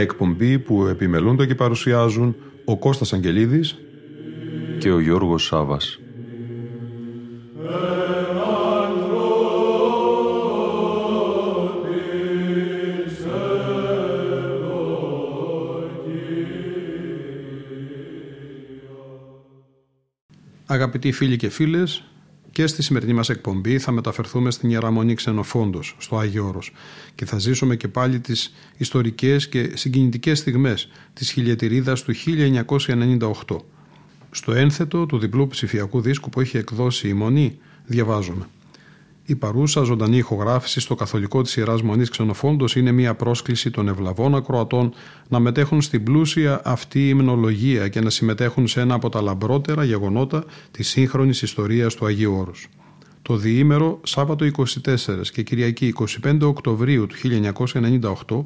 εκπομπή που επιμελούνται και παρουσιάζουν ο Κώστας Αγγελίδης και ο Γιώργος Σάβας. Αγαπητοί φίλοι και φίλες, και στη σημερινή μας εκπομπή θα μεταφερθούμε στην Ιεραμονή Ξενοφόντος, στο Άγιο Όρος και θα ζήσουμε και πάλι τις ιστορικές και συγκινητικές στιγμές της χιλιετηρίδας του 1998 στο ένθετο του διπλού ψηφιακού δίσκου που έχει εκδώσει η Μονή, διαβάζουμε. Η παρούσα ζωντανή ηχογράφηση στο καθολικό της Ιεράς Μονής Ξενοφόντος είναι μια πρόσκληση των ευλαβών ακροατών να μετέχουν στην πλούσια αυτή υμνολογία και να συμμετέχουν σε ένα από τα λαμπρότερα γεγονότα της σύγχρονης ιστορίας του Αγίου Όρους. Το διήμερο Σάββατο 24 και Κυριακή 25 Οκτωβρίου του 1998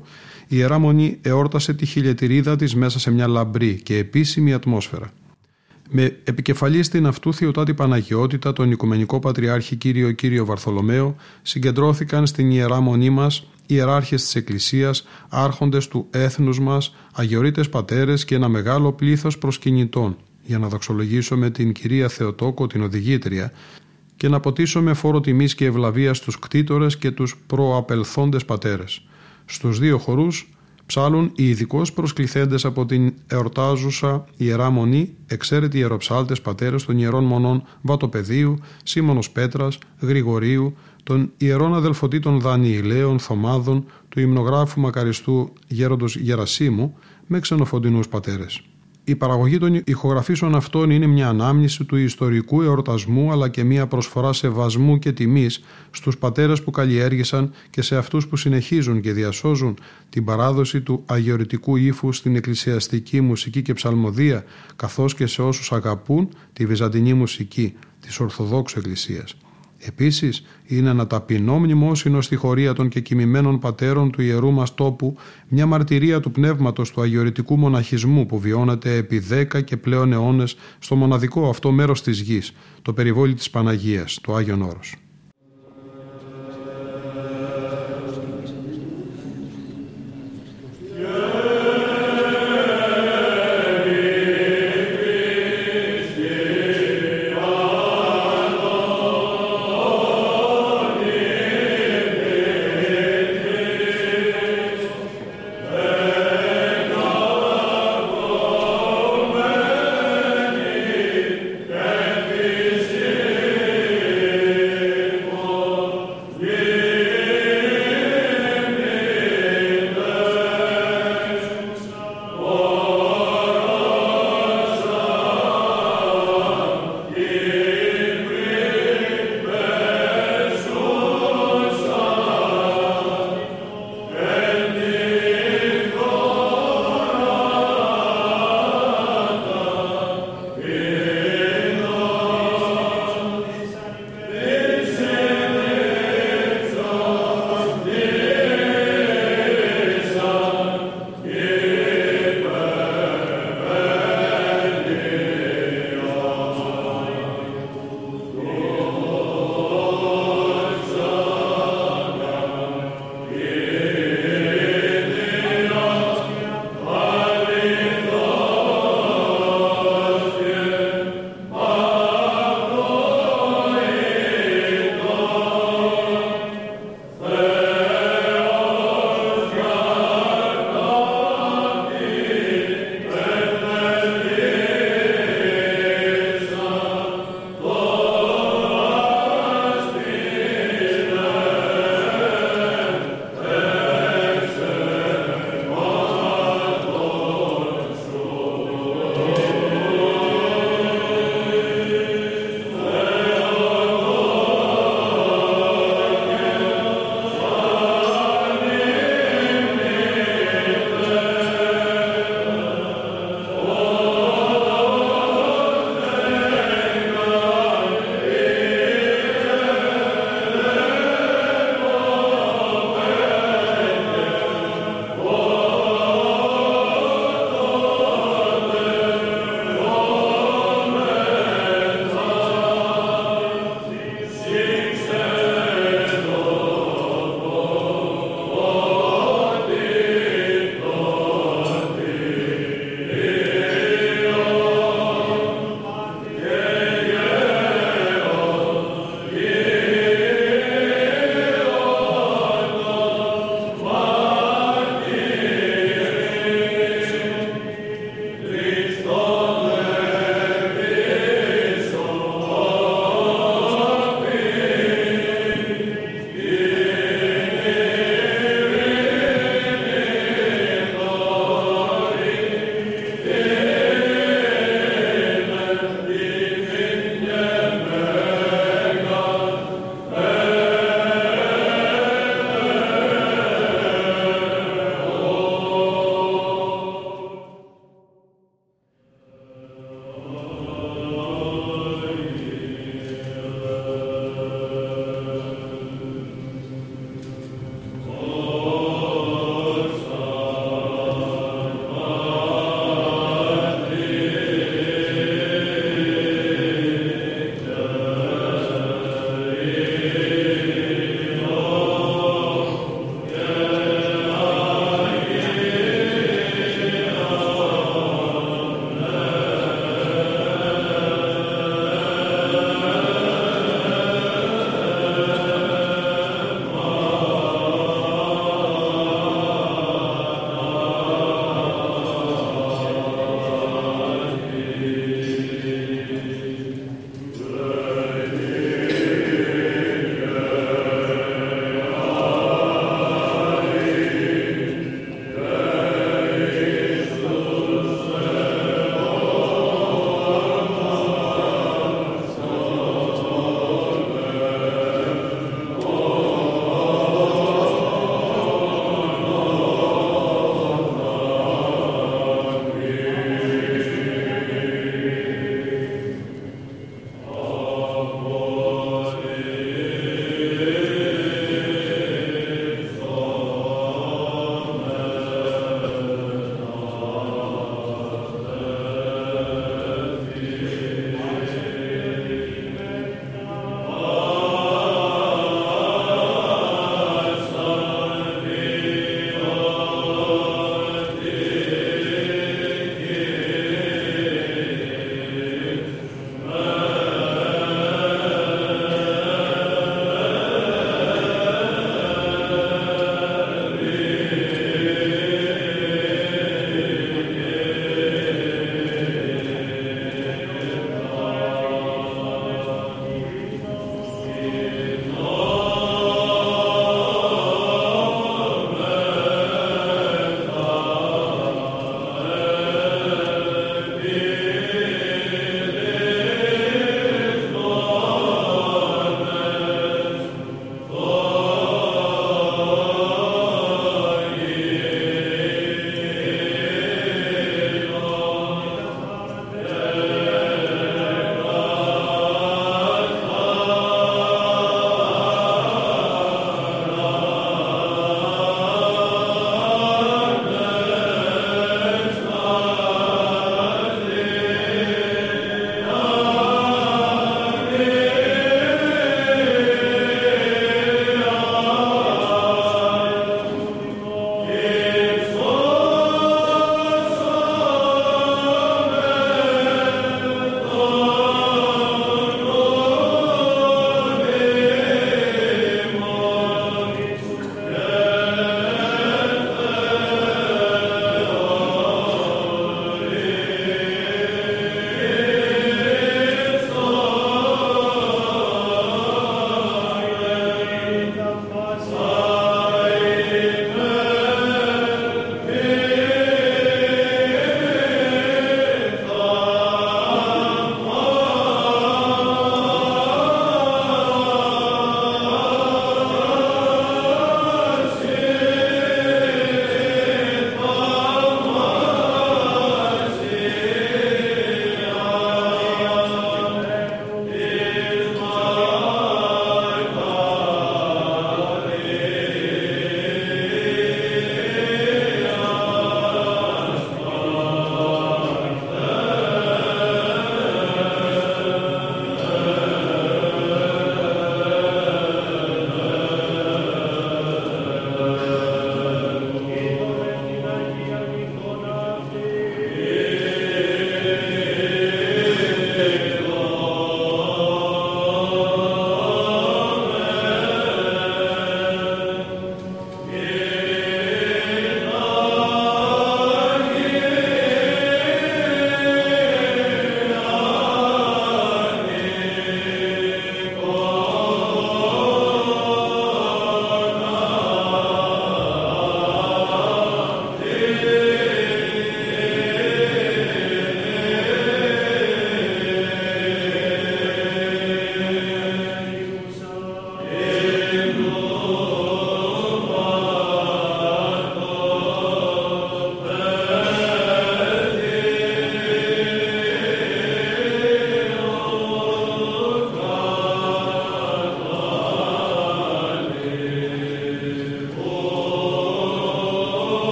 η Ιερά Μονή εόρτασε τη χιλιετηρίδα της μέσα σε μια λαμπρή και επίσημη ατμόσφαιρα με επικεφαλής στην αυτού Θεοτάτη Παναγιότητα τον Οικουμενικό Πατριάρχη Κύριο Κύριο Βαρθολομαίο συγκεντρώθηκαν στην Ιερά Μονή μας ιεράρχες της Εκκλησίας, άρχοντες του έθνους μας, αγιορείτες πατέρες και ένα μεγάλο πλήθος προσκυνητών για να δοξολογήσουμε την Κυρία Θεοτόκο την Οδηγήτρια και να ποτίσουμε φόρο τιμής και ευλαβίας στους κτήτορες και τους προαπελθόντες πατέρες. Στους δύο χορούς ψάλουν οι ειδικώς προσκληθέντες από την εορτάζουσα ιερά μονή, εξαίρετοι ιεροψάλτες πατέρες των ιερών μονών Βατοπεδίου, Σίμωνος Πέτρας, Γρηγορίου, των ιερών αδελφοτήτων Δανιηλαίων, Θωμάδων, του υμνογράφου μακαριστού Γέροντος Γερασίμου, με ξενοφοντινούς πατέρες. Η παραγωγή των ηχογραφήσεων αυτών είναι μια ανάμνηση του ιστορικού εορτασμού αλλά και μια προσφορά σεβασμού και τιμής στους πατέρες που καλλιέργησαν και σε αυτούς που συνεχίζουν και διασώζουν την παράδοση του αγιορητικού ύφου στην εκκλησιαστική μουσική και ψαλμοδία καθώς και σε όσους αγαπούν τη βυζαντινή μουσική της Ορθοδόξου Εκκλησίας. Επίσης, είναι ένα ταπεινό μνημόσυνο στη χωρία των κεκοιμημένων πατέρων του ιερού μας τόπου, μια μαρτυρία του πνεύματος του αγιορητικού μοναχισμού που βιώνεται επί δέκα και πλέον αιώνες στο μοναδικό αυτό μέρος της γης, το περιβόλι της Παναγίας, το Άγιον Όρος.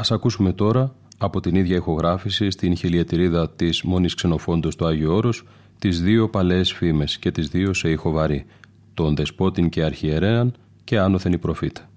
Ας ακούσουμε τώρα από την ίδια ηχογράφηση στην χιλιετηρίδα της Μόνης Ξενοφόντος του Άγιου Όρος τις δύο παλαιές φήμες και τις δύο σε ηχοβαρή, τον Δεσπότην και Αρχιερέαν και άνωθεν η προφήτα.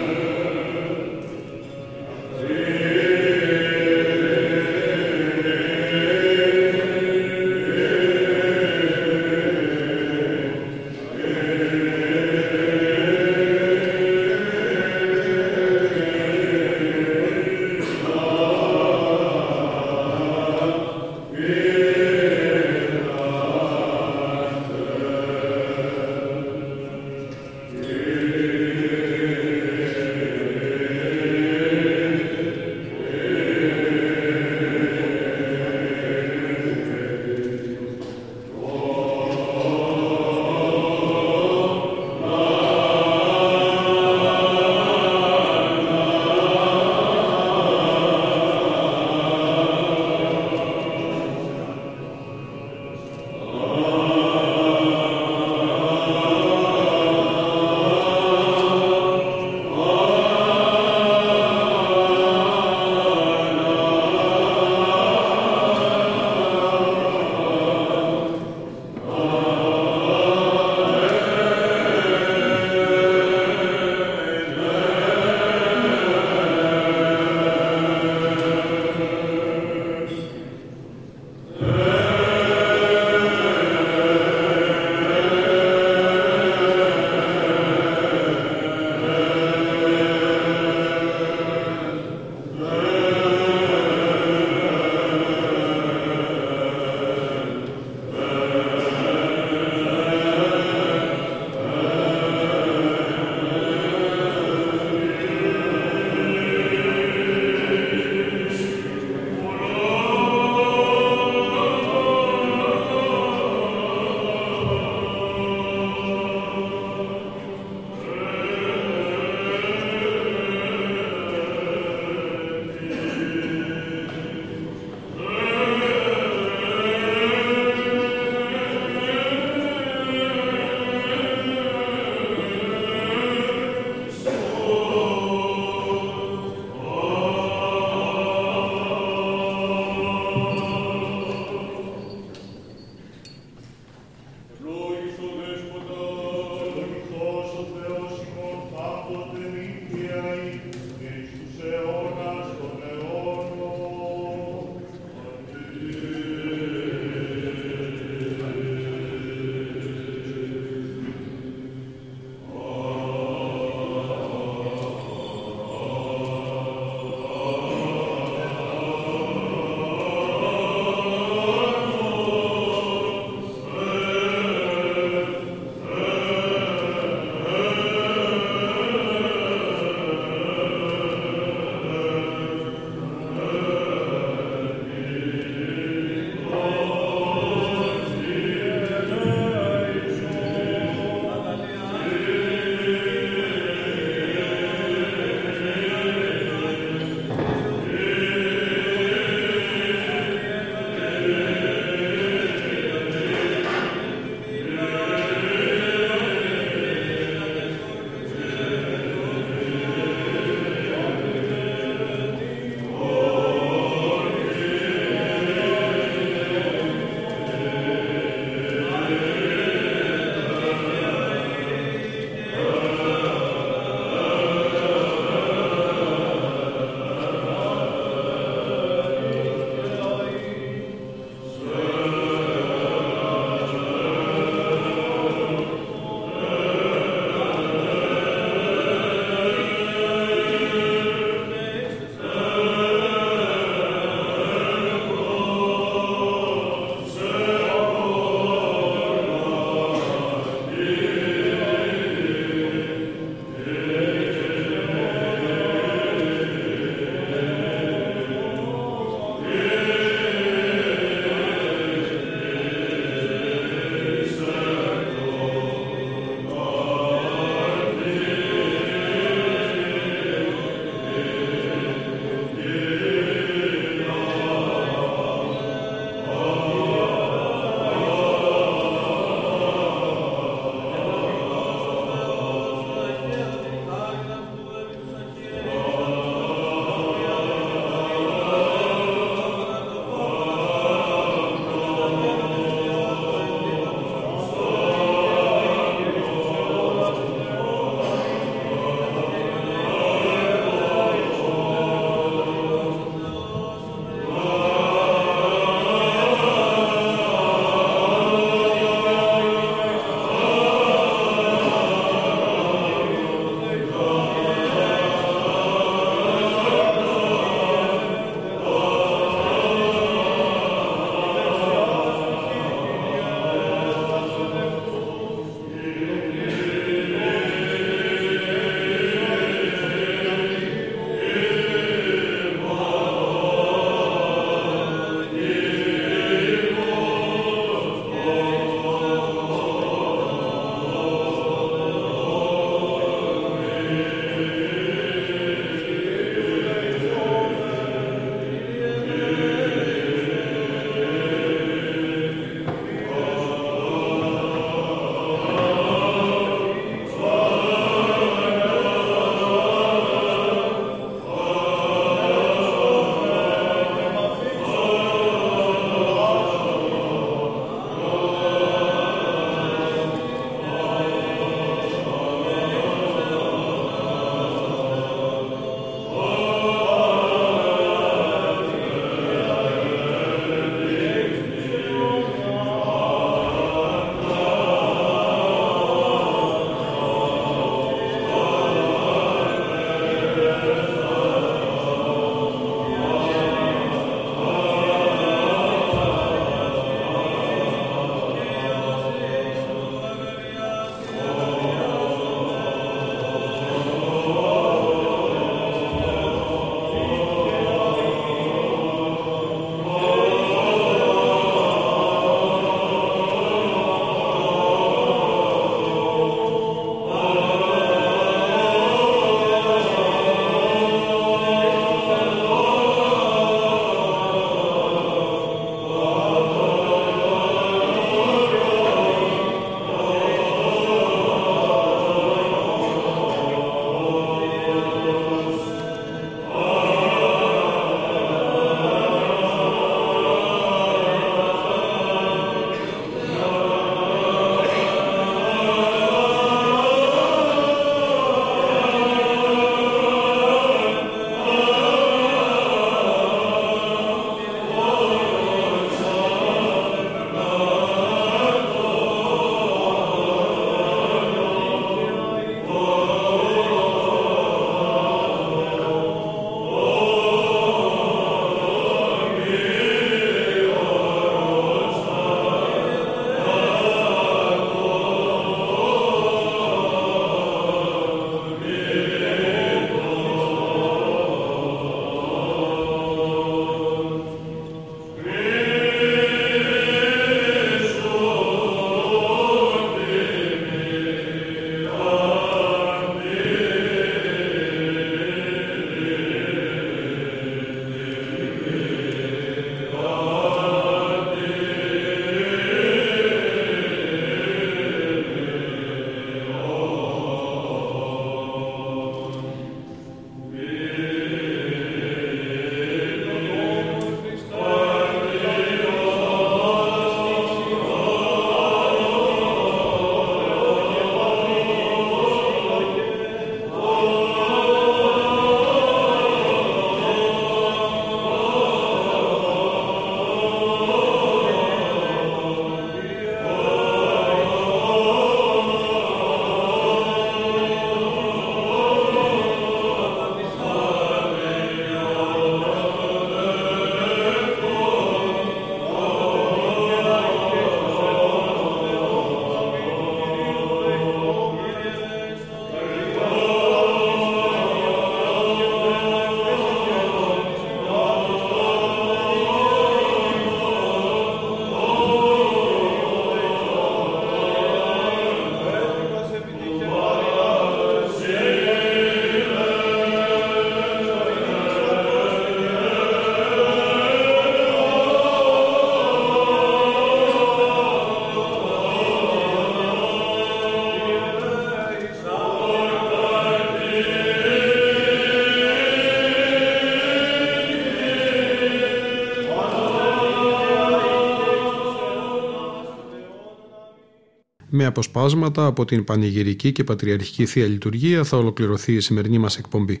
Με αποσπάσματα από την πανηγυρική και πατριαρχική θεία λειτουργία θα ολοκληρωθεί η σημερινή μας εκπομπή.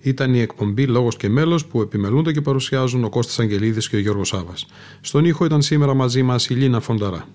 Ήταν η εκπομπή Λόγος και Μέλος που επιμελούνται και παρουσιάζουν ο Κώστας Αγγελίδης και ο Γιώργος Σάβα. Στον ήχο ήταν σήμερα μαζί μας η Λίνα Φονταρά.